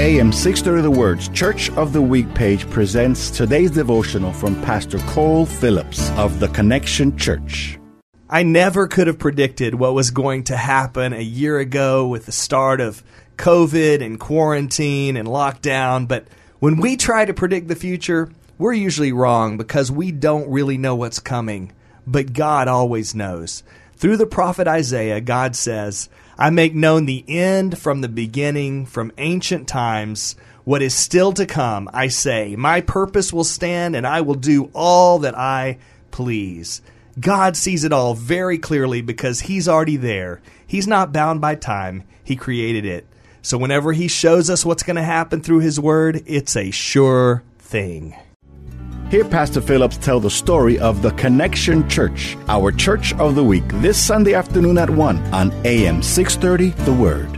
AM 630 The Words Church of the Week page presents today's devotional from Pastor Cole Phillips of the Connection Church. I never could have predicted what was going to happen a year ago with the start of COVID and quarantine and lockdown, but when we try to predict the future, we're usually wrong because we don't really know what's coming. But God always knows. Through the prophet Isaiah, God says, I make known the end from the beginning, from ancient times, what is still to come. I say, My purpose will stand, and I will do all that I please. God sees it all very clearly because He's already there. He's not bound by time, He created it. So whenever He shows us what's going to happen through His Word, it's a sure thing. Hear Pastor Phillips tell the story of the Connection Church, our church of the week, this Sunday afternoon at 1 on AM 630 The Word.